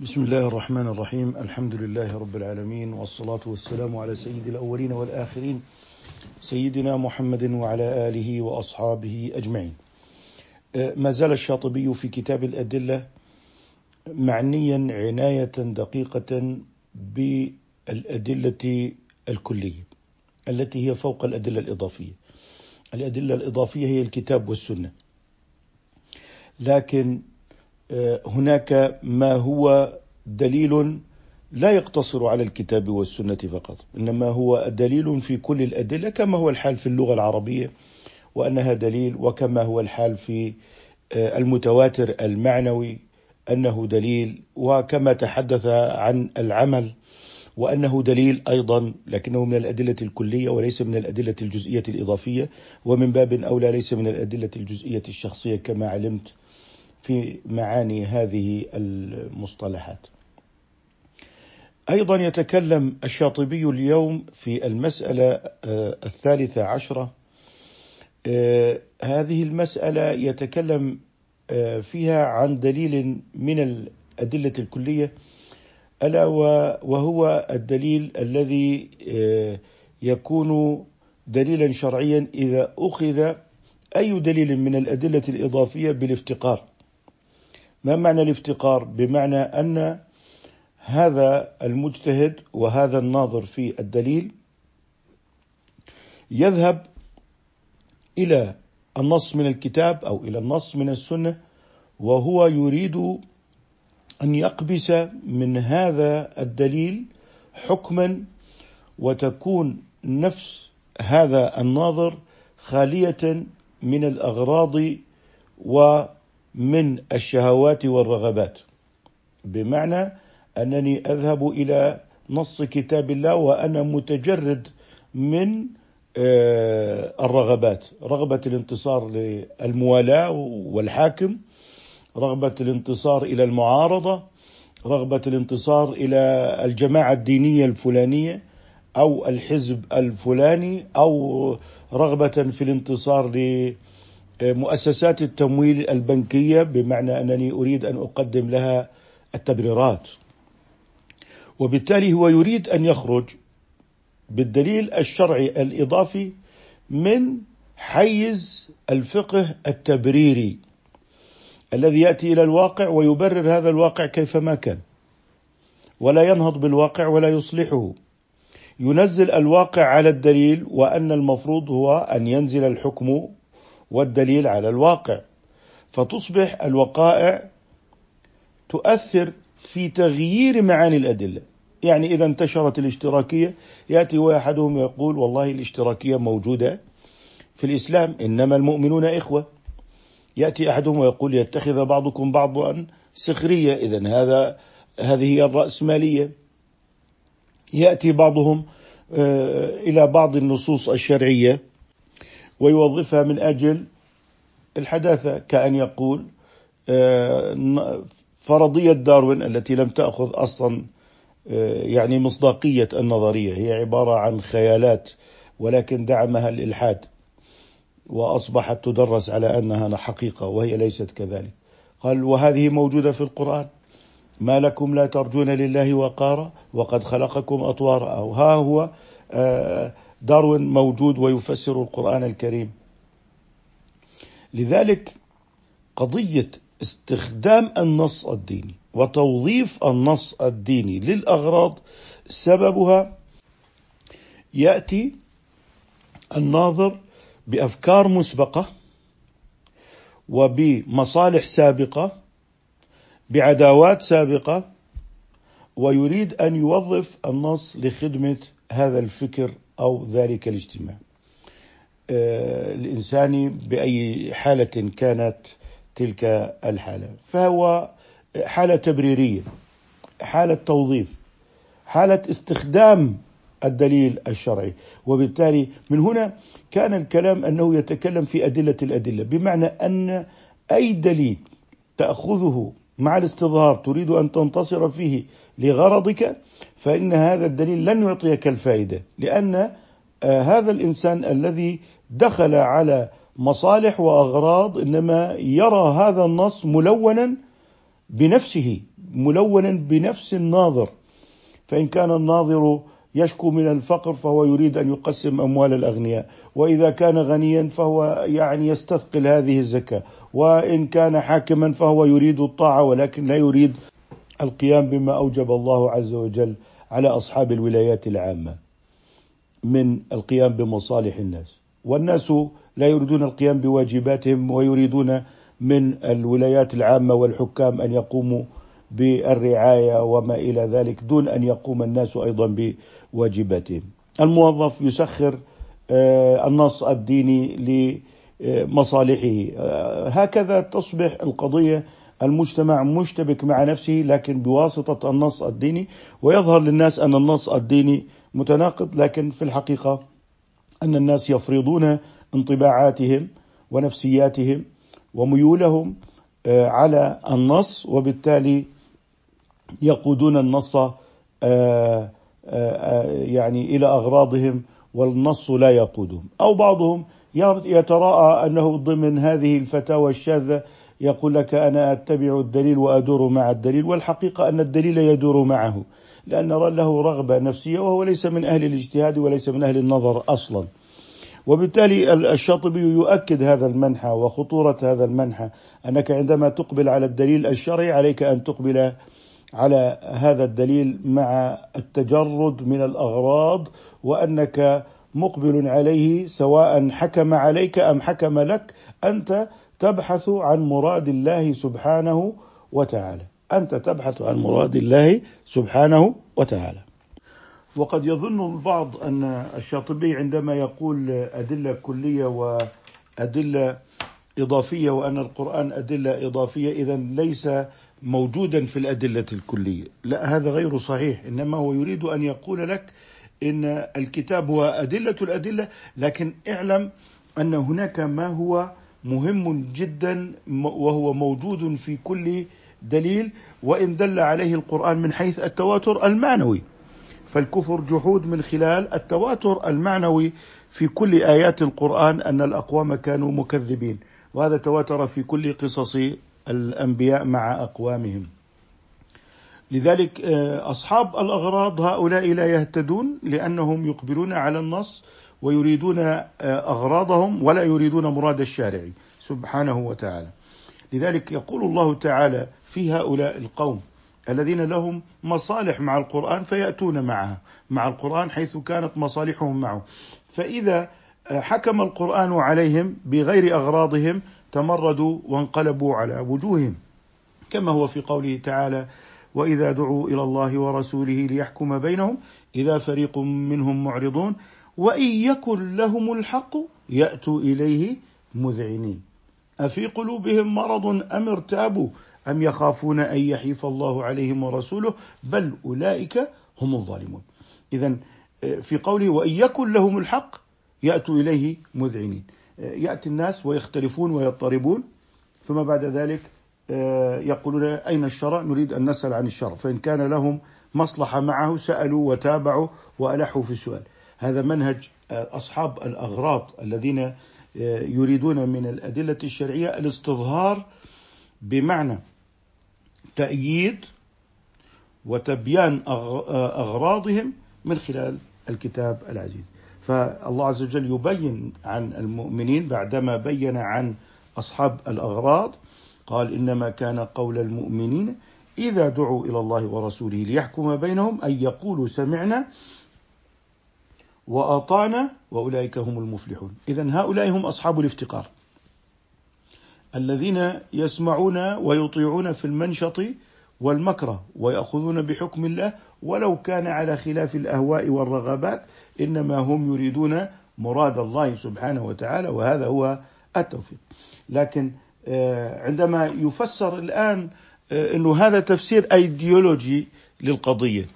بسم الله الرحمن الرحيم الحمد لله رب العالمين والصلاة والسلام على سيد الأولين والآخرين سيدنا محمد وعلى آله وأصحابه أجمعين ما زال الشاطبي في كتاب الأدلة معنيا عناية دقيقة بالأدلة الكلية التي هي فوق الأدلة الإضافية الأدلة الإضافية هي الكتاب والسنة لكن هناك ما هو دليل لا يقتصر على الكتاب والسنة فقط إنما هو دليل في كل الأدلة كما هو الحال في اللغة العربية وأنها دليل وكما هو الحال في آه، المتواتر المعنوي أنه دليل وكما تحدث عن العمل وأنه دليل أيضا لكنه من الأدلة الكلية وليس من الأدلة الجزئية الإضافية ومن باب أولى ليس من الأدلة الجزئية الشخصية كما علمت في معاني هذه المصطلحات. أيضا يتكلم الشاطبي اليوم في المسألة آه، الثالثة عشرة آه، هذه المسألة يتكلم آه، فيها عن دليل من الأدلة الكلية ألا وهو الدليل الذي يكون دليلا شرعيا إذا أخذ أي دليل من الأدلة الإضافية بالافتقار ما معنى الافتقار؟ بمعنى أن هذا المجتهد وهذا الناظر في الدليل يذهب إلى النص من الكتاب أو إلى النص من السنة وهو يريد أن يقبس من هذا الدليل حكما وتكون نفس هذا الناظر خالية من الأغراض و من الشهوات والرغبات. بمعنى أنني أذهب إلى نص كتاب الله وأنا متجرد من آه، الرغبات. رغبة الانتصار للموالاة والحاكم رغبة الانتصار إلى المعارضة رغبة الانتصار إلى الجماعة الدينية الفلانية أو الحزب الفلاني أو رغبة في الانتصار ل مؤسسات التمويل البنكية بمعنى أنني أريد أن أقدم لها التبريرات. وبالتالي هو يريد أن يخرج بالدليل الشرعي الإضافي من حيز الفقه التبريري الذي يأتي إلى الواقع ويبرر هذا الواقع كيفما كان. ولا ينهض بالواقع ولا يصلحه. ينزل الواقع على الدليل وأن المفروض هو أن ينزل الحكم والدليل على الواقع. فتصبح الوقائع تؤثر في تغيير معاني الأدلة. يعني إذا انتشرت الاشتراكية يأتي واحدهم يقول والله الاشتراكية موجودة في الإسلام إنما المؤمنون إخوة. يأتي أحدهم ويقول يتخذ بعضكم بعضا سخرية اذا هذا هذه هي الرأسمالية. يأتي بعضهم آه، إلى بعض النصوص الشرعية. ويوظفها من أجل الحداثة كأن يقول آه، فرضية داروين التي لم تأخذ أصلا آه، يعني مصداقية النظرية. هي عبارة عن خيالات ولكن دعمها الإلحاد وأصبحت تدرس على أنها حقيقة وهي ليست كذلك. قال وهذه موجودة في القرآن؟ ما لكم لا ترجون لله وقارا وقد خلقكم أطوارا. أو ها هو آه داروين موجود ويفسر القرآن الكريم. لذلك قضية استخدام النص الديني وتوظيف النص الديني للأغراض سببها يأتي الناظر بأفكار مسبقة وبمصالح سابقة بعداوات سابقة ويريد أن يوظف النص لخدمة هذا الفكر أو ذلك الاجتماع. آه، الإنساني بأي حالة كانت تلك الحالة. فهو حالة تبريرية حالة توظيف حالة استخدام الدليل الشرعي. وبالتالي من هنا كان الكلام أنه يتكلم في أدلة الأدلة بمعنى أن أي دليل تأخذه مع الاستظهار تريد أن تنتصر فيه لغرضك فإن هذا الدليل لن يعطيك الفائدة لأن آه، هذا الإنسان الذي دخل على مصالح وأغراض إنما يرى هذا النص ملونا بنفسه ملونا بنفس الناظر. فإن كان الناظر يشكو من الفقر فهو يريد أن يقسم أموال الأغنياء وإذا كان غنيا فهو يعني يستثقل هذه الزكاة. وإن كان حاكما فهو يريد الطاعة ولكن لا يريد القيام بما أوجب الله عز وجل على أصحاب الولايات العامة من القيام بمصالح الناس. والناس لا يريدون القيام بواجباتهم ويريدون من الولايات العامة والحكام أن يقوموا بالرعاية وما إلى ذلك دون أن يقوم الناس أيضا بواجباتهم. الموظف يسخر آه، النص الديني لمصالحه آه، هكذا تصبح القضية المجتمع مشتبك مع نفسه لكن بواسطة النص الديني. ويظهر للناس أن النص الديني متناقض لكن في الحقيقة أن الناس يفرضون انطباعاتهم ونفسياتهم وميولهم آه، على النص وبالتالي يقودون النص آه، يعني إلى أغراضهم والنص لا يقودهم. أو بعضهم يتراءى أنه ضمن هذه الفتاوى الشاذة يقول لك أنا أتبع الدليل وأدور مع الدليل والحقيقة أن الدليل يدور معه لأن له رغبة نفسية وهو ليس من أهل الاجتهاد وليس من أهل النظر أصلا. وبالتالي الشاطبي يؤكد هذا المنحى وخطورة هذا المنحى أنك عندما تقبل على الدليل الشرعي عليك أن تقبل على هذا الدليل مع التجرد من الأغراض وأنك مقبل عليه سواء حكم عليك أم حكم لك أنت تبحث عن مراد الله سبحانه وتعالى. أنت تبحث عن مراد الله سبحانه وتعالى. وقد يظن البعض أن الشاطبي عندما يقول أدلة كلية وأدلة إضافية وأن القرآن أدلة إضافية إذا ليس موجودا في الأدلة الكلية، لا هذا غير صحيح، إنما هو يريد أن يقول لك إن الكتاب هو أدلة الأدلة، لكن اعلم أن هناك ما هو مهم جدا وهو موجود في كل دليل وإن دل عليه القرآن من حيث التواتر المعنوي. فالكفر جحود من خلال التواتر المعنوي في كل آيات القرآن أن الأقوام كانوا مكذبين، وهذا تواتر في كل قصص الأنبياء مع أقوامهم. لذلك آه، أصحاب الأغراض هؤلاء لا يهتدون لأنهم يقبلون على النص ويريدون آه، أغراضهم ولا يريدون مراد الشارع سبحانه وتعالى. لذلك يقول الله تعالى في هؤلاء القوم الذين لهم مصالح مع القرآن فيأتون معها مع القرآن حيث كانت مصالحهم معه فإذا آه، حكم القرآن عليهم بغير أغراضهم تمردوا وانقلبوا على وجوههم كما هو في قوله تعالى وإذا دعوا إلى الله ورسوله ليحكم بينهم إذا فريق منهم معرضون وإن يكن لهم الحق يأتوا إليه مذعنين. أفي قلوبهم مرض أم ارتابوا أم يخافون أن يحيف الله عليهم ورسوله بل أولئك هم الظالمون. اذا في قوله وإن يكن لهم الحق يأتوا إليه مذعنين. يأتي الناس ويختلفون ويضطربون. ثم بعد ذلك آه، يقولون أين الشرع؟ نريد أن نسأل عن الشرع، فإن كان لهم مصلحة معه سألوا وتابعوا وألحوا في السؤال. هذا منهج آه، أصحاب الأغراض الذين آه، يريدون من الأدلة الشرعية الاستظهار بمعنى تأييد وتبيان أغراضهم من خلال الكتاب العزيز فالله عز وجل يبين عن المؤمنين بعدما بين عن أصحاب الأغراض قال إنما كان قول المؤمنين إذا دعوا إلى الله ورسوله ليحكم بينهم أن يقولوا سمعنا وأطعنا وأولئك هم المفلحون. اذا هؤلاء هم أصحاب الافتقار. الذين يسمعون ويطيعون في المنشط والمكره ويأخذون بحكم الله ولو كان على خلاف الأهواء والرغبات إنما هم يريدون مراد الله سبحانه وتعالى وهذا هو التوفيق. لكن عندما يفسر الآن آه، أنه هذا تفسير أيديولوجي للقضية.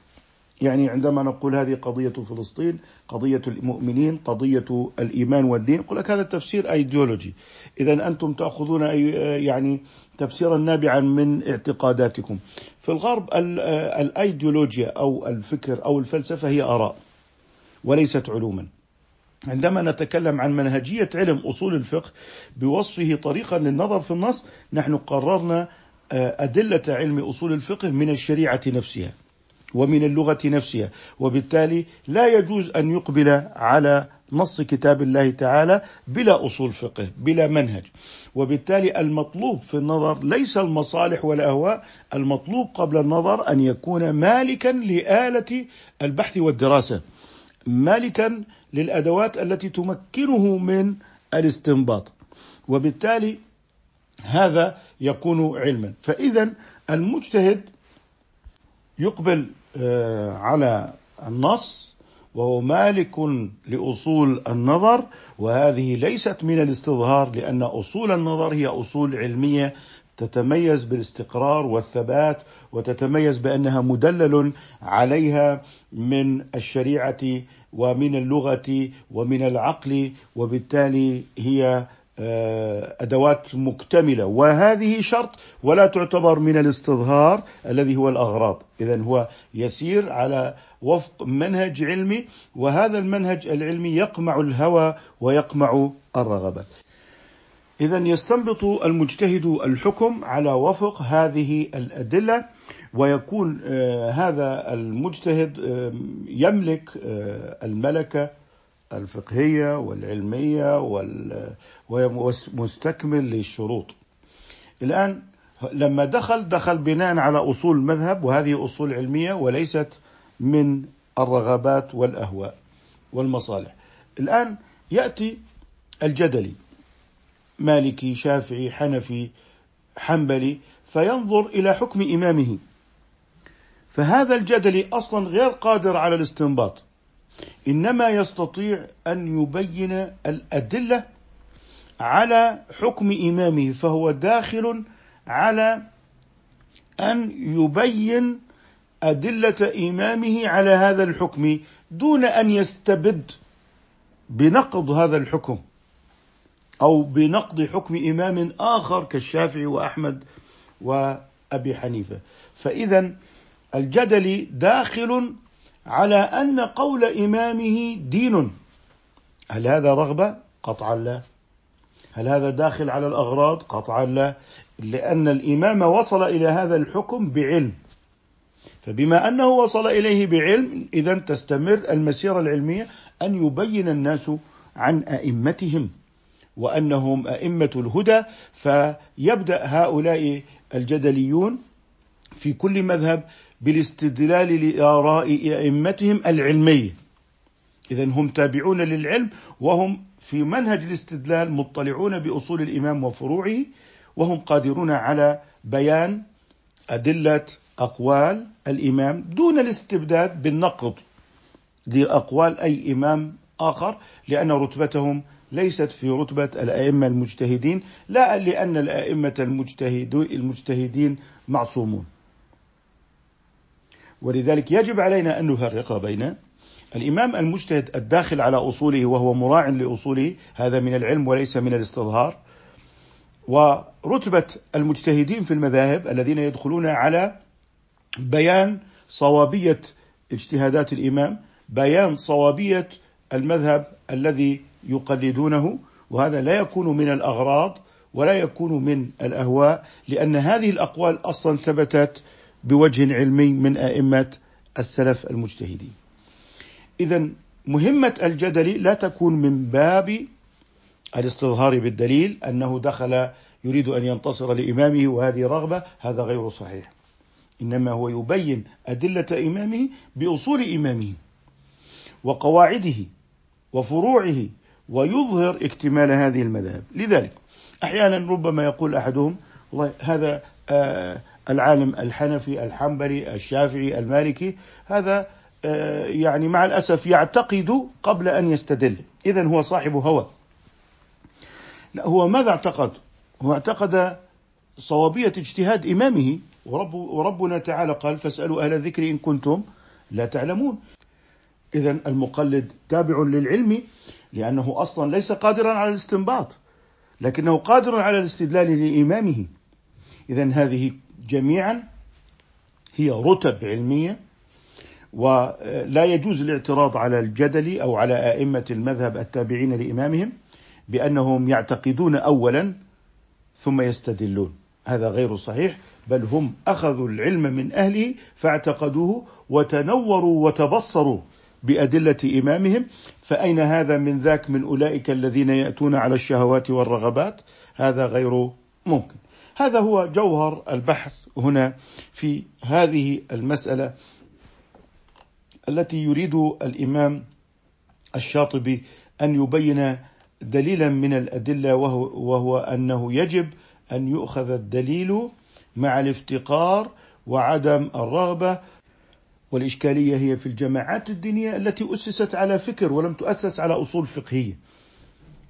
يعني عندما نقول هذه قضية فلسطين قضية المؤمنين قضية الإيمان والدين يقول لك هذا تفسير أيديولوجي إذا أنتم تأخذون يعني تفسيرا نابعا من اعتقاداتكم. في الغرب الأيديولوجيا أو الفكر أو الفلسفة هي آراء وليست علوما. عندما نتكلم عن منهجية علم أصول الفقه بوصفه طريقا للنظر في النص نحن قررنا أدلة علم أصول الفقه من الشريعة نفسها ومن اللغة نفسها وبالتالي لا يجوز أن يقبل على نص كتاب الله تعالى بلا أصول فقه بلا منهج. وبالتالي المطلوب في النظر ليس المصالح والأهواء المطلوب قبل النظر أن يكون مالكا لآلة البحث والدراسة. مالكا للأدوات التي تمكنه من الاستنباط. وبالتالي هذا يكون علما. فإذا المجتهد يقبل آه، على النص وهو مالك لأصول النظر وهذه ليست من الاستظهار لأن أصول النظر هي أصول علمية تتميز بالاستقرار والثبات وتتميز بأنها مدلل عليها من الشريعة ومن اللغة ومن العقل وبالتالي هي آه، أدوات مكتملة. وهذه شرط ولا تعتبر من الاستظهار الذي هو الأغراض. اذا هو يسير على وفق منهج علمي وهذا المنهج العلمي يقمع الهوى ويقمع الرغبات اذا يستنبط المجتهد الحكم على وفق هذه الأدلة ويكون آه، هذا المجتهد آه، يملك الملكة الفقهية والعلمية ومستكمل للشروط. الآن لما دخل دخل بناء على أصول مذهب وهذه أصول علمية وليست من الرغبات والأهواء والمصالح. الآن يأتي الجدلي. مالكي شافعي حنفي حنبلي فينظر إلى حكم إمامه. فهذا الجدلي أصلا غير قادر على الاستنباط. إنما يستطيع أن يبين الأدلة على حكم إمامه فهو داخل على أن يبين أدلة إمامه على هذا الحكم دون أن يستبد بنقض هذا الحكم. أو بنقض حكم إمام آخر كالشافعي وأحمد وأبي حنيفة. فإذا الجدل داخل على أن قول إمامه دين. هل هذا رغبة؟ قطعا لا. هل هذا داخل على الأغراض؟ قطعا لا. لأن الإمام وصل إلى هذا الحكم بعلم. فبما أنه وصل إليه بعلم اذا تستمر المسيرة العلمية أن يبين الناس عن أئمتهم. وأنهم أئمة الهدى فيبدأ هؤلاء الجدليون في كل مذهب بالاستدلال لآراء أئمتهم العلمية. إذا هم تابعون للعلم وهم في منهج الاستدلال مطلعون بأصول الإمام وفروعه وهم قادرون على بيان أدلة أقوال الإمام دون الاستبداد بالنقد لأقوال أي إمام آخر لأن رتبتهم ليست في رتبة الأئمة المجتهدين لا لأن الأئمة المجتهدين معصومون. ولذلك يجب علينا أن نفرق بين الإمام المجتهد الداخل على أصوله وهو مراع لأصوله هذا من العلم وليس من الاستظهار ورتبة المجتهدين في المذاهب الذين يدخلون على بيان صوابية اجتهادات الإمام بيان صوابية المذهب الذي يقلدونه وهذا لا يكون من الأغراض ولا يكون من الأهواء لأن هذه الأقوال أصلا ثبتت بوجه علمي من أئمة السلف المجتهدين. اذا مهمة الجدل لا تكون من باب الاستظهار بالدليل أنه دخل يريد أن ينتصر لإمامه وهذه رغبة هذا غير صحيح. إنما هو يبين أدلة إمامه بأصول إمامه وقواعده وفروعه ويظهر اكتمال هذه المذاهب. لذلك أحيانا ربما يقول أحدهم والله هذا آه العالم الحنفي الحنبلي الشافعي المالكي هذا آه، يعني مع الأسف يعتقد قبل أن يستدل. اذا هو صاحب هوى. لا هو ماذا اعتقد؟ هو اعتقد صوابية اجتهاد إمامه ورب وربنا تعالى قال فاسألوا أهل الذكر إن كنتم لا تعلمون. اذا المقلد تابع للعلم لأنه أصلا ليس قادرا على الاستنباط لكنه قادر على الاستدلال لإمامه. اذا هذه جميعا هي رتب علمية ولا يجوز الاعتراض على الجدل أو على أئمة المذهب التابعين لإمامهم بأنهم يعتقدون اولا ثم يستدلون. هذا غير صحيح بل هم أخذوا العلم من أهله فاعتقدوه وتنوروا وتبصروا. بأدلة إمامهم فأين هذا من ذاك من أولئك الذين يأتون على الشهوات والرغبات؟ هذا غير ممكن. هذا هو جوهر البحث هنا في هذه المسألة التي يريد الإمام الشاطبي أن يبين دليلا من الأدلة وهو, وهو أنه يجب أن يؤخذ الدليل مع الافتقار وعدم الرغبة والإشكالية هي في الجماعات الدينية التي أسست على فكر ولم تؤسس على أصول فقهية.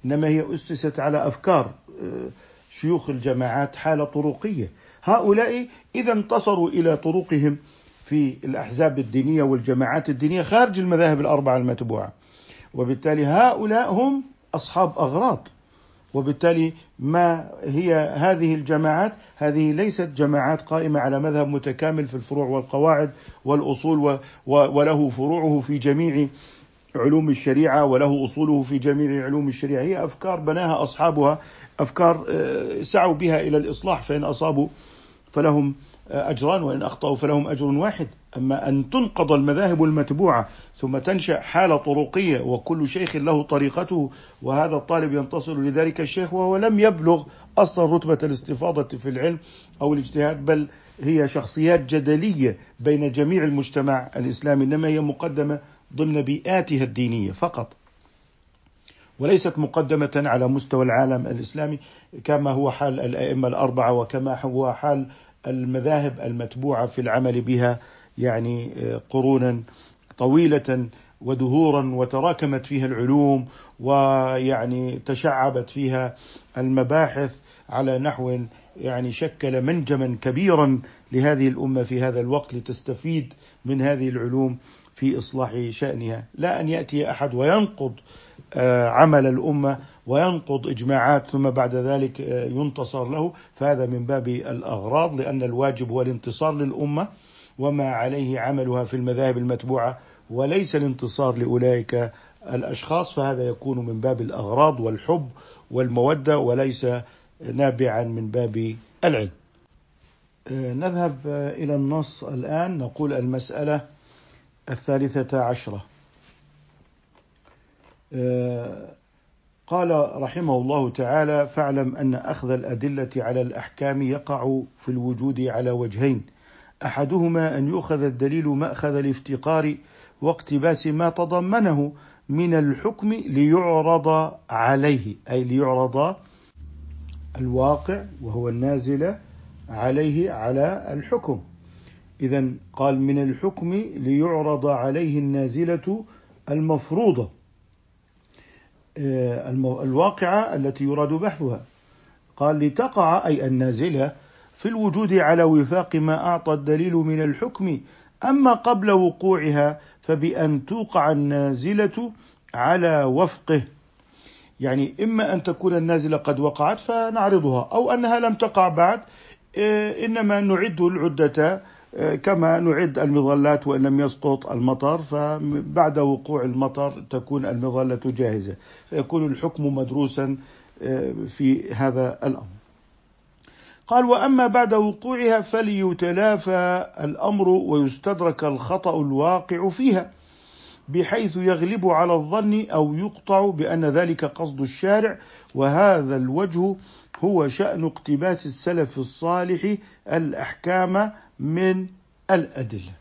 إنما هي أسست على أفكار آه، شيوخ الجماعات حالة طرقية. هؤلاء إذا انتصروا إلى طرقهم في الأحزاب الدينية والجماعات الدينية خارج المذاهب الأربعة المتبوعة. وبالتالي هؤلاء هم أصحاب أغراض. وبالتالي ما هي هذه الجماعات هذه ليست جماعات قائمة على مذهب متكامل في الفروع والقواعد والأصول وله فروعه في جميع علوم الشريعة وله أصوله في جميع علوم الشريعة. هي أفكار بناها أصحابها أفكار آه، سعوا بها إلى الإصلاح فإن أصابوا فلهم أجران وإن أخطأوا فلهم أجر واحد. أما أن تنقض المذاهب المتبوعة ثم تنشأ حالة طرقية وكل شيخ له طريقته وهذا الطالب ينتصر لذلك الشيخ وهو لم يبلغ أصلا رتبة الاستفاضة في العلم أو الاجتهاد بل هي شخصيات جدلية بين جميع المجتمع الإسلامي إنما هي مقدمة ضمن بيئاتها الدينية فقط. وليست مقدمة على مستوى العالم الإسلامي كما هو حال الأئمة الأربعة وكما هو حال المذاهب المتبوعة في العمل بها يعني آه، قرونا طويلة ودهورا وتراكمت فيها العلوم ويعني تشعبت فيها المباحث على نحو يعني شكل منجما كبيرا لهذه الأمة في هذا الوقت لتستفيد من هذه العلوم في إصلاح شأنها، لا أن يأتي أحد وينقض آه، عمل الأمة وينقض إجماعات ثم بعد ذلك آه، ينتصر له. فهذا من باب الأغراض لأن الواجب هو الانتصار للأمة. وما عليه عملها في المذاهب المتبوعة وليس الانتصار لأولئك الأشخاص فهذا يكون من باب الأغراض والحب والمودة وليس نابعا من باب العلم. آه، نذهب إلى النص الآن نقول المسألة الثالثة عشرة. قال رحمه الله تعالى فاعلم أن أخذ الأدلة على الأحكام يقع في الوجود على وجهين أحدهما أن يؤخذ الدليل مأخذ الافتقار واقتباس ما تضمنه من الحكم ليعرض عليه أي ليعرض الواقع وهو النازل عليه على الحكم. اذا قال من الحكم ليعرض عليه النازلة المفروضة آه، الواقعة التي يراد بحثها. قال لتقع أي النازلة في الوجود على وفاق ما أعطى الدليل من الحكم. أما قبل وقوعها فبأن توقع النازلة على وفقه. يعني إما أن تكون النازلة قد وقعت فنعرضها أو أنها لم تقع بعد آه، إنما نعد العدة كما نعد المظلات وإن لم يسقط المطر فبعد وقوع المطر تكون المظلة جاهزة. فيكون الحكم مدروسا آه، في هذا الأمر. قال وأما بعد وقوعها فليتلافى الأمر ويستدرك الخطأ الواقع فيها بحيث يغلب على الظن أو يقطع بأن ذلك قصد الشارع. وهذا الوجه هو شأن اقتباس السلف الصالح الأحكام من الأدلة.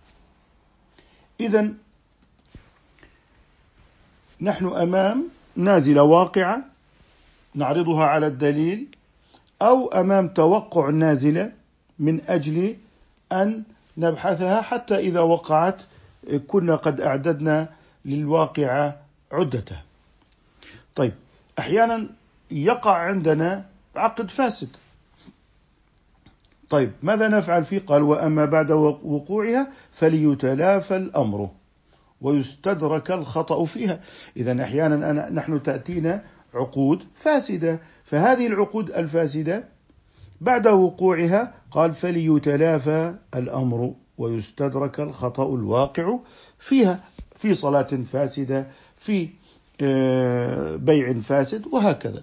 إذا نحن أمام نازلة واقعة نعرضها على الدليل. أو أمام توقع نازلة من أجل أن نبحثها حتى إذا وقعت كنا قد أعددنا للواقعة عدتها طيب أحيانا يقع عندنا عقد فاسد. طيب ماذا نفعل فيه؟ قال وأما بعد وقوعها فليتلافى الأمر ويستدرك الخطأ فيها. إذا أحيانا أنا نحن تأتينا عقود فاسدة. فهذه العقود الفاسدة بعد وقوعها قال فليتلافى الأمر ويستدرك الخطأ الواقع فيها في صلاة فاسدة في آه، بيع فاسد وهكذا.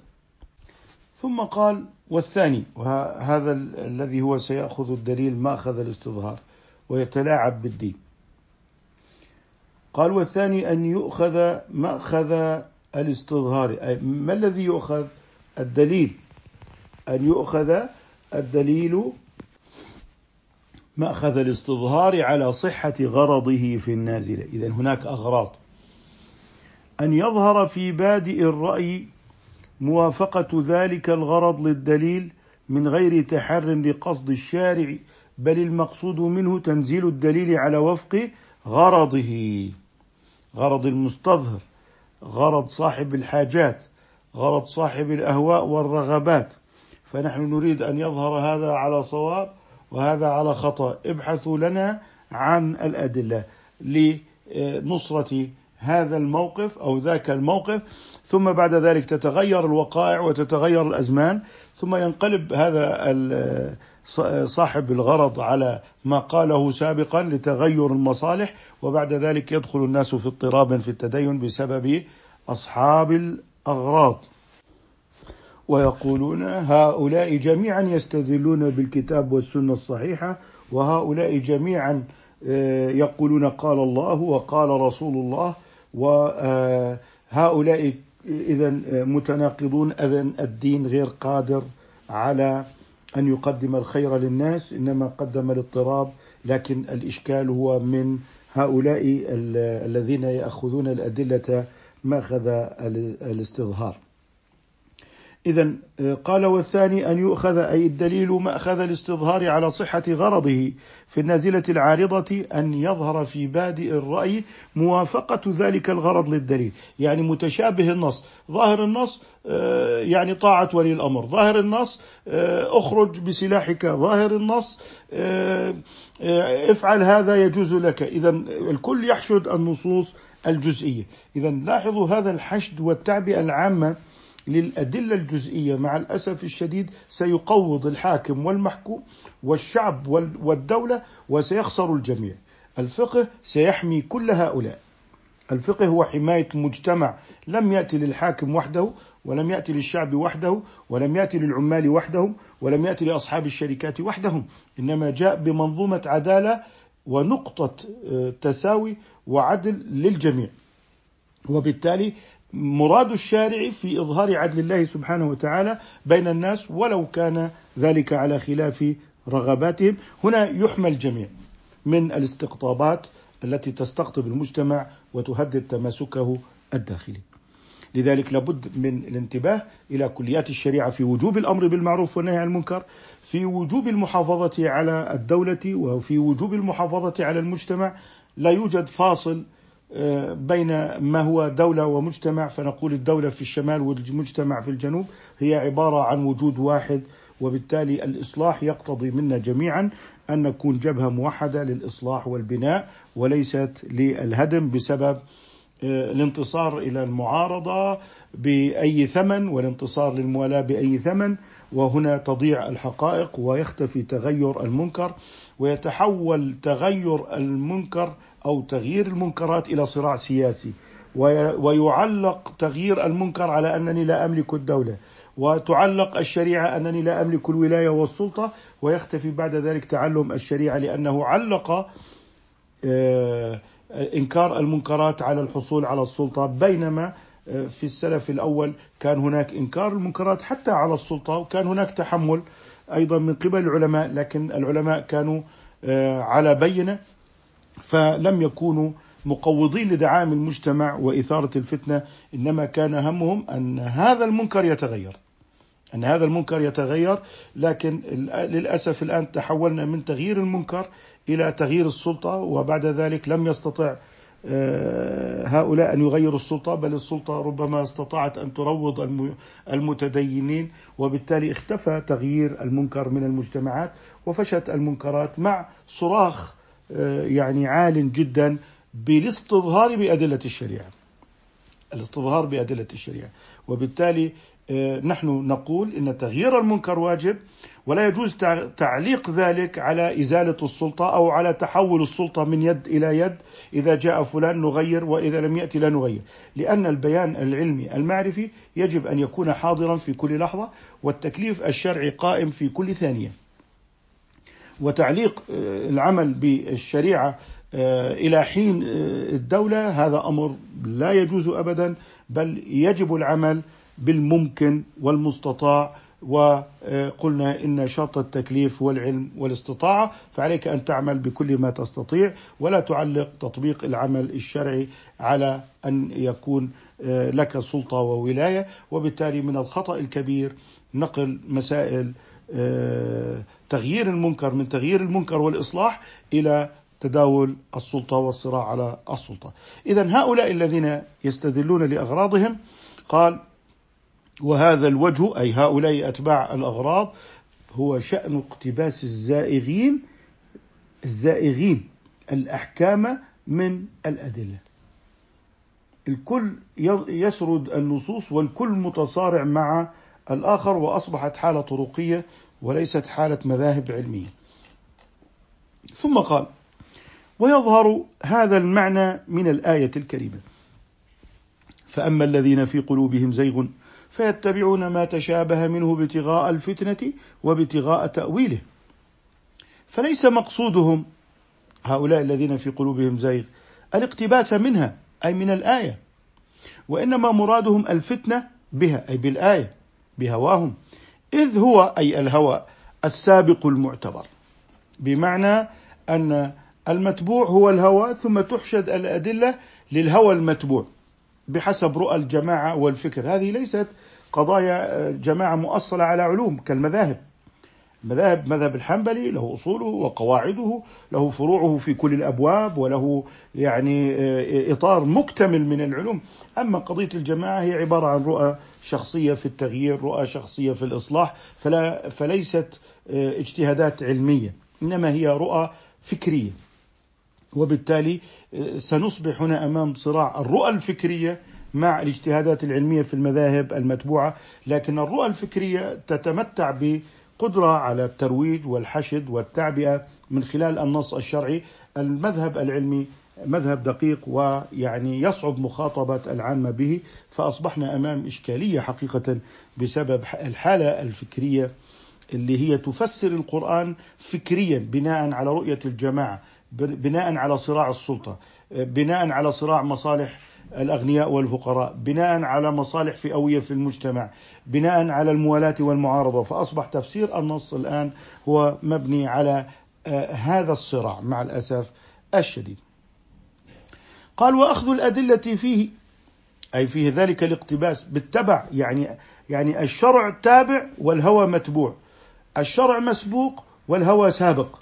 ثم قال والثاني وهذا الذي هو سيأخذ الدليل مأخذ الاستظهار ويتلاعب بالدين. قال والثاني أن يؤخذ مأخذ الاستظهار؟ أي ما الذي يؤخذ؟ الدليل. أن يؤخذ الدليل مأخذ الاستظهار على صحة غرضه في النازلة. إذا هناك أغراض. أن يظهر في بادئ الرأي موافقة ذلك الغرض للدليل من غير تحر لقصد الشارع بل المقصود منه تنزيل الدليل على وفق غرضه. غرض المستظهر. غرض صاحب الحاجات غرض صاحب الأهواء والرغبات. فنحن نريد أن يظهر هذا على صواب وهذا على خطأ. ابحثوا لنا عن الأدلة لنصرة هذا الموقف أو ذاك الموقف. ثم بعد ذلك تتغير الوقائع وتتغير الأزمان. ثم ينقلب هذا صاحب الغرض على ما قاله سابقا لتغير المصالح وبعد ذلك يدخل الناس في اضطراب في التدين بسبب أصحاب الأغراض. ويقولون هؤلاء جميعا يستدلون بالكتاب والسنة الصحيحة وهؤلاء جميعا آه، يقولون قال الله وقال رسول الله وهؤلاء اذا متناقضون اذا الدين غير قادر على أن يقدم الخير للناس إنما قدم الاضطراب لكن الإشكال هو من هؤلاء الذين يأخذون الأدلة مأخذ الاستظهار. إذا آه، قال والثاني أن يؤخذ أي الدليل مأخذ الاستظهار على صحة غرضه في النازلة العارضة أن يظهر في بادئ الرأي موافقة ذلك الغرض للدليل. يعني متشابه النص. ظاهر النص آه، يعني طاعة ولي الأمر. ظاهر النص آه، اخرج بسلاحك. ظاهر النص افعل هذا يجوز لك. إذا الكل يحشد النصوص الجزئية. إذا لاحظوا هذا الحشد والتعبئة العامة للأدلة الجزئية مع الأسف الشديد سيقوض الحاكم والمحكوم والشعب والدولة وسيخسر الجميع. الفقه سيحمي كل هؤلاء. الفقه هو حماية مجتمع لم يأتي للحاكم وحده ولم يأتي للشعب وحده ولم يأتي للعمال وحدهم ولم يأتي لأصحاب الشركات وحدهم. إنما جاء بمنظومة عدالة ونقطة آه، تساوي وعدل للجميع. وبالتالي مراد الشارع في إظهار عدل الله سبحانه وتعالى بين الناس ولو كان ذلك على خلاف رغباتهم. هنا يحمى الجميع من الاستقطابات التي تستقطب المجتمع وتهدد تماسكه الداخلي. لذلك لابد من الانتباه إلى كليات الشريعة في وجوب الأمر بالمعروف والنهي عن المنكر في وجوب المحافظة على الدولة وفي وجوب المحافظة على المجتمع. لا يوجد فاصل بين ما هو دولة ومجتمع فنقول الدولة في الشمال والمجتمع في الجنوب هي عبارة عن وجود واحد وبالتالي الإصلاح يقتضي منا جميعا أن نكون جبهة موحدة للإصلاح والبناء وليست للهدم بسبب آه، الانتصار إلى المعارضة بأي ثمن والانتصار للموالاة بأي ثمن. وهنا تضيع الحقائق ويختفي تغير المنكر. ويتحول تغير المنكر أو تغيير المنكرات إلى صراع سياسي. ويعلق تغيير المنكر على أنني لا أملك الدولة. وتعلق الشريعة أنني لا أملك الولاية والسلطة. ويختفي بعد ذلك تعلم الشريعة لأنه علق آه، إنكار المنكرات على الحصول على السلطة. بينما آه، في السلف الأول كان هناك إنكار المنكرات حتى على السلطة وكان هناك تحمل. أيضا من قبل العلماء لكن العلماء كانوا آه، على بينة فلم يكونوا مقوضين لدعائم المجتمع وإثارة الفتنة إنما كان همهم أن هذا المنكر يتغير. أن هذا المنكر يتغير لكن للأسف الآن تحولنا من تغيير المنكر إلى تغيير السلطة وبعد ذلك لم يستطع هؤلاء أن يغيروا السلطة بل السلطة ربما استطاعت أن تروض المتدينين وبالتالي اختفى تغيير المنكر من المجتمعات وفشت المنكرات مع صراخ آه، يعني عال جدا بالاستظهار بأدلة الشريعة. الاستظهار بأدلة الشريعة. وبالتالي آه، نحن نقول إن تغيير المنكر واجب ولا يجوز تعليق ذلك على إزالة السلطة أو على تحول السلطة من يد إلى يد إذا جاء فلان نغير وإذا لم يأتي لا نغير. لأن البيان العلمي المعرفي يجب أن يكون حاضرا في كل لحظة والتكليف الشرعي قائم في كل ثانية. وتعليق آه، العمل بالشريعة آه، إلى حين الدولة هذا أمر لا يجوز ابدا بل يجب العمل بالممكن والمستطاع وقلنا إن شرط التكليف هو العلم والاستطاعة فعليك أن تعمل بكل ما تستطيع ولا تعلق تطبيق العمل الشرعي على أن يكون آه، لك سلطة وولاية وبالتالي من الخطأ الكبير نقل مسائل آه، تغيير المنكر من تغيير المنكر والإصلاح إلى تداول السلطة والصراع على السلطة. اذا هؤلاء الذين يستدلون لأغراضهم قال وهذا الوجه أي هؤلاء أتباع الأغراض هو شأن اقتباس الزائغين الزائغين الأحكام من الأدلة. الكل يسرد النصوص والكل متصارع مع الآخر وأصبحت حالة طرقية وليست حالة مذاهب علمية. ثم قال ويظهر هذا المعنى من الآية الكريمة. فأما الذين في قلوبهم زيغ فيتبعون ما تشابه منه ابتغاء الفتنة وابتغاء تأويله. فليس مقصودهم هؤلاء الذين في قلوبهم زيغ الاقتباس منها أي من الآية وإنما مرادهم الفتنة بها أي بالآية بهواهم إذ هو أي الهوى السابق المعتبر. بمعنى أن المتبوع هو الهوى ثم تحشد الأدلة للهوى المتبوع. بحسب رؤى الجماعة والفكر. هذه ليست قضايا آه، جماعة مؤصلة على علوم كالمذاهب. مذاهب مذهب الحنبلي له أصوله وقواعده له فروعه في كل الأبواب وله يعني آه، إطار مكتمل من العلوم. أما قضية الجماعة هي عبارة عن رؤى شخصية في التغيير رؤى شخصية في الإصلاح فلا فليست آه، اجتهادات علمية إنما هي رؤى فكرية. وبالتالي سنصبح هنا أمام صراع الرؤى الفكرية مع الاجتهادات العلمية في المذاهب المتبوعة، لكن الرؤى الفكرية تتمتع بقدرة على الترويج والحشد والتعبئة من خلال النص الشرعي، المذهب العلمي مذهب دقيق ويعني يصعب مخاطبة العامة به، فأصبحنا أمام إشكالية حقيقة بسبب الحالة الفكرية اللي هي تفسر القرآن فكريا بناء على رؤية الجماعة. بناء على صراع السلطة بناء على صراع مصالح الأغنياء والفقراء بناء على مصالح فئويه في المجتمع بناء على الموالاه والمعارضة. فأصبح تفسير النص الآن هو مبني على آه، هذا الصراع مع الأسف الشديد. قال وأخذ الأدلة فيه أي فيه ذلك الاقتباس بالتبع يعني يعني الشرع تابع والهوى متبوع. الشرع مسبوق والهوى سابق.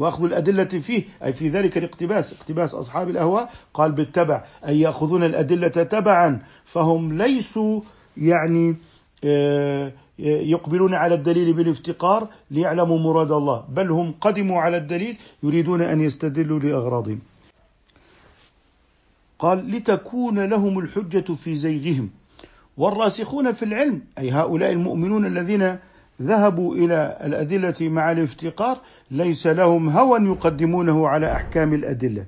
واخذ الأدلة فيه أي في ذلك الاقتباس. اقتباس أصحاب الأهواء. قال بالتبع أي يأخذون الأدلة تبعا فهم ليسوا يعني آه، يقبلون على الدليل بالافتقار ليعلموا مراد الله بل هم قدموا على الدليل يريدون أن يستدلوا لأغراضهم. قال لتكون لهم الحجة في زيغهم. والراسخون في العلم أي هؤلاء المؤمنون الذين ذهبوا إلى الأدلة مع الافتقار ليس لهم هوى يقدمونه على أحكام الأدلة.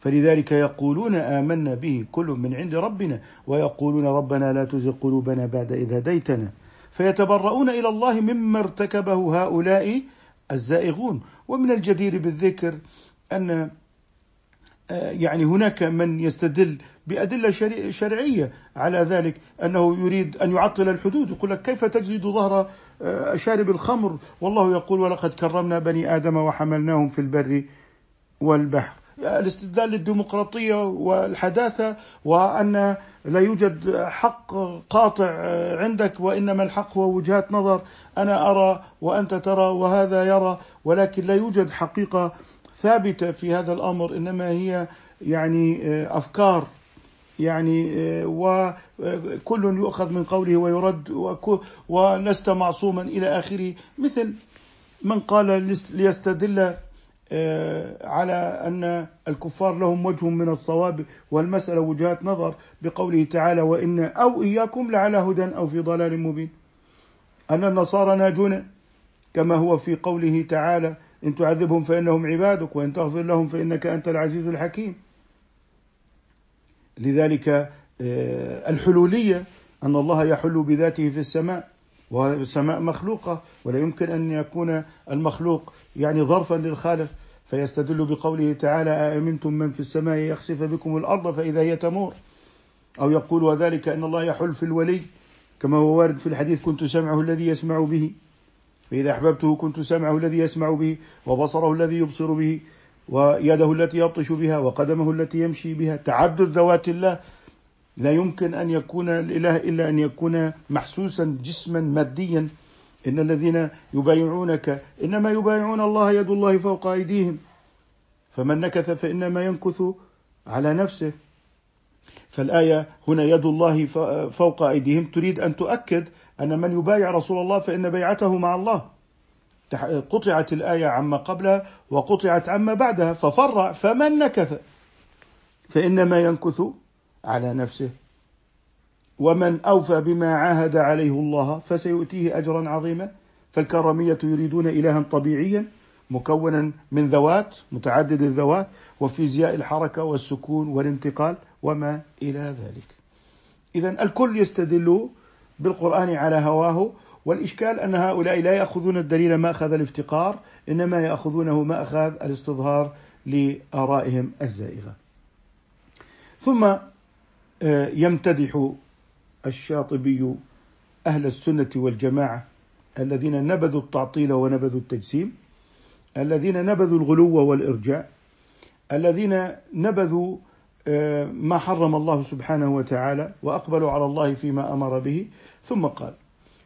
فلذلك يقولون آمنا به كل من عند ربنا ويقولون ربنا لا تزغ قلوبنا بعد إذ هديتنا. فيتبرؤون إلى الله مما ارتكبه هؤلاء الزائغون. ومن الجدير بالذكر أن يعني هناك من يستدل بأدلة شرعية على ذلك أنه يريد أن يعطل الحدود يقول لك كيف تجلد ظهر آه، شارب الخمر؟ والله يقول ولقد كرمنا بني آدم وحملناهم في البر والبحر. الاستدلال للديمقراطية والحداثة وأن لا يوجد حق قاطع آه، عندك وإنما الحق هو وجهات نظر. أنا أرى وأنت ترى وهذا يرى ولكن لا يوجد حقيقة ثابتة في هذا الأمر إنما هي يعني آه، أفكار. يعني آه، وكل يؤخذ من قوله ويرد ولست معصوما إلى آخره. مثل من قال ليستدل آه، على أن الكفار لهم وجه من الصواب والمسألة وجهات نظر بقوله تعالى وإن أو إياكم لعلى هدى أو في ضلال مبين. أن النصارى ناجون كما هو في قوله تعالى إن تعذبهم فإنهم عبادك وإن تغفر لهم فإنك أنت العزيز الحكيم. لذلك آه، الحلولية أن الله يحل بذاته في السماء والسماء مخلوقة ولا يمكن أن يكون المخلوق يعني ظرفا للخالق. فيستدل بقوله تعالى أأمنتم من في السماء يخسف بكم الأرض فإذا هي تمور؟ أو يقول وذلك أن الله يحل في الولي كما هو وارد في الحديث كنت سمعه الذي يسمع به. فإذا أحببته كنت سمعه الذي يسمع به وبصره الذي يبصر به ويده التي يبطش بها وقدمه التي يمشي بها. تعدد ذوات الله لا يمكن أن يكون الإله إلا أن يكون محسوسا جسما ماديا. إن الذين يبايعونك إنما يبايعون الله يد الله فوق أيديهم. فمن نكث فإنما ينكث على نفسه. فالآية هنا يد الله فوق أيديهم تريد أن تؤكد أن من يبايع رسول الله فإن بيعته مع الله. قطعت الآية عما قبلها وقطعت عما بعدها ففرع فمن نكث. فإنما ينكث على نفسه. ومن أوفى بما عاهد عليه الله فسيؤتيه أجرا عظيما. فالكرمية يريدون إلها طبيعيا مكونا من ذوات متعدد الذوات وفيزياء الحركة والسكون والانتقال وما إلى ذلك. إذا الكل يستدل بالقرآن على هواه والإشكال أن هؤلاء لا يأخذون الدليل مأخذ الافتقار إنما يأخذونه مأخذ الاستظهار لآرائهم الزائغة. ثم آه، يمتدح الشاطبي أهل السنة والجماعة الذين نبذوا التعطيل ونبذوا التجسيم الذين نبذوا الغلو والإرجاء الذين نبذوا ما حرم الله سبحانه وتعالى وأقبلوا على الله فيما أمر به ثم قال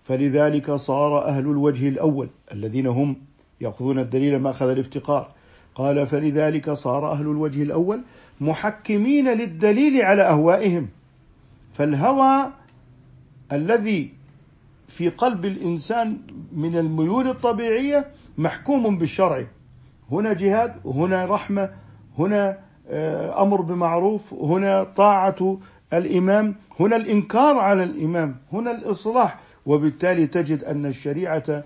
فلذلك صار أهل الوجه الأول الذين هم يأخذون الدليل ما أخذ الافتقار. قال فلذلك صار أهل الوجه الأول محكمين للدليل على أهوائهم فالهوى الذي في قلب الإنسان من الميول الطبيعية محكوم بالشرع. هنا جهاد هنا رحمة هنا آه، أمر بمعروف. هنا طاعة الإمام هنا الإنكار على الإمام هنا الإصلاح. وبالتالي تجد أن الشريعة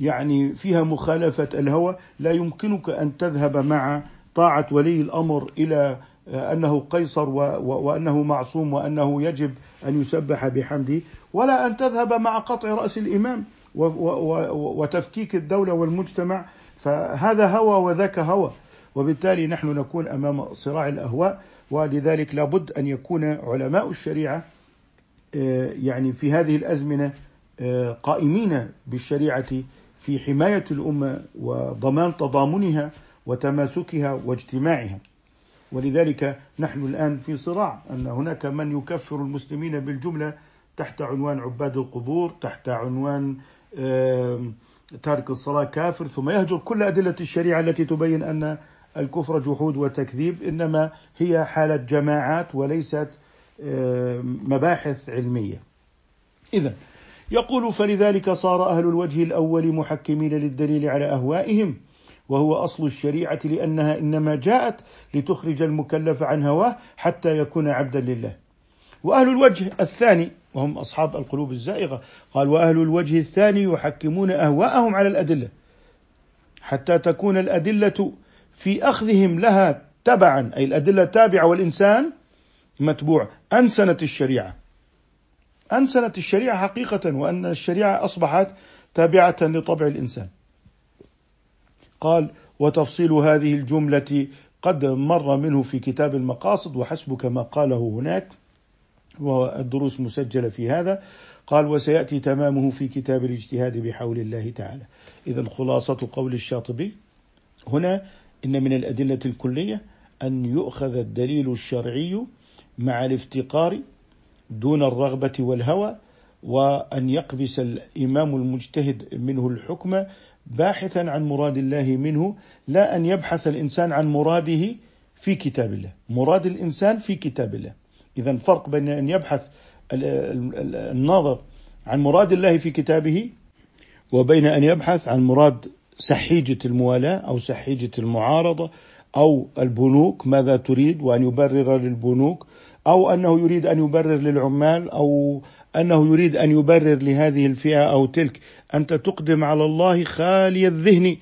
يعني فيها مخالفة الهوى. لا يمكنك أن تذهب مع طاعة ولي الأمر إلى أنه قيصر وأنه معصوم وأنه يجب أن يسبح بحمده ولا أن تذهب مع قطع رأس الإمام وتفكيك الدولة والمجتمع. فهذا هوى وذاك هوى. وبالتالي نحن نكون أمام صراع الأهواء ولذلك لابد أن يكون علماء الشريعة آه، يعني في هذه الأزمنة آه، قائمين بالشريعة في حماية الأمة وضمان تضامنها وتماسكها واجتماعها. ولذلك نحن الآن في صراع أن هناك من يكفر المسلمين بالجملة تحت عنوان عباد القبور تحت عنوان تارك الصلاة كافر ثم يهجر كل أدلة الشريعة التي تبين أن الكفر جحود وتكذيب إنما هي حالة جماعات وليست مباحث علمية إذا يقول فلذلك صار أهل الوجه الأول محكمين للدليل على أهوائهم وهو أصل الشريعة لأنها إنما جاءت لتخرج المكلف عن هواه حتى يكون عبدا لله. وأهل الوجه الثاني وهم أصحاب القلوب الزائغة قال وأهل الوجه الثاني يحكمون أهواءهم على الأدلة حتى تكون الأدلة في أخذهم لها تبعا أي الأدلة تابعه والإنسان متبوع. أنسنت الشريعة. أنسنت الشريعة حقيقه وأن الشريعة أصبحت تابعة لطبع الإنسان. قال وتفصيل هذه الجملة قد مر منه في كتاب المقاصد وحسبك ما قاله هناك والدروس مسجلة في هذا. قال وسيأتي تمامه في كتاب الاجتهاد بحول الله تعالى. إذا خلاصة قول الشاطبي. هنا إن من الأدلة الكلية أن يؤخذ الدليل الشرعي مع الافتقار دون الرغبة والهوى وأن يقبس الإمام المجتهد منه الحكم باحثا عن مراد الله منه لا أن يبحث الإنسان عن مراده في كتاب الله، مراد الإنسان في كتاب الله. اذا فرق بين أن يبحث الناظر عن مراد الله في كتابه وبين أن يبحث عن مراد سحيجة الموالاة أو سحيجة المعارضة أو البنوك ماذا تريد؟ وأن يبرر للبنوك أو أنه يريد أن يبرر للعمال أو أنه يريد أن يبرر لهذه الفئة أو تلك. أنت تقدم على الله خالي الذهن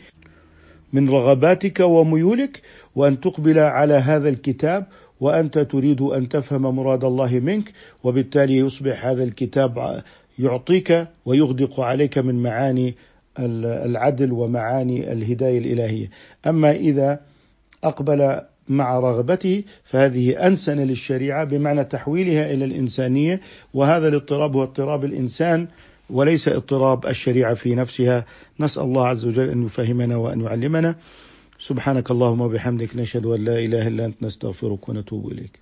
من رغباتك وميولك وأن تقبل على هذا الكتاب وأنت تريد أن تفهم مراد الله منك وبالتالي يصبح هذا الكتاب يعطيك ويغدق عليك من معاني العدل ومعاني الهداية الإلهية، أما إذا أقبل مع رغبته فهذه أنسن للشريعة بمعنى تحويلها إلى الإنسانية وهذا الاضطراب هو اضطراب الإنسان وليس اضطراب الشريعة في نفسها، نسأل الله عز وجل أن يفهمنا وأن يعلمنا. سبحانك اللهم وبحمدك نشهد أن لا إله إلا أنت نستغفرك ونتوب إليك.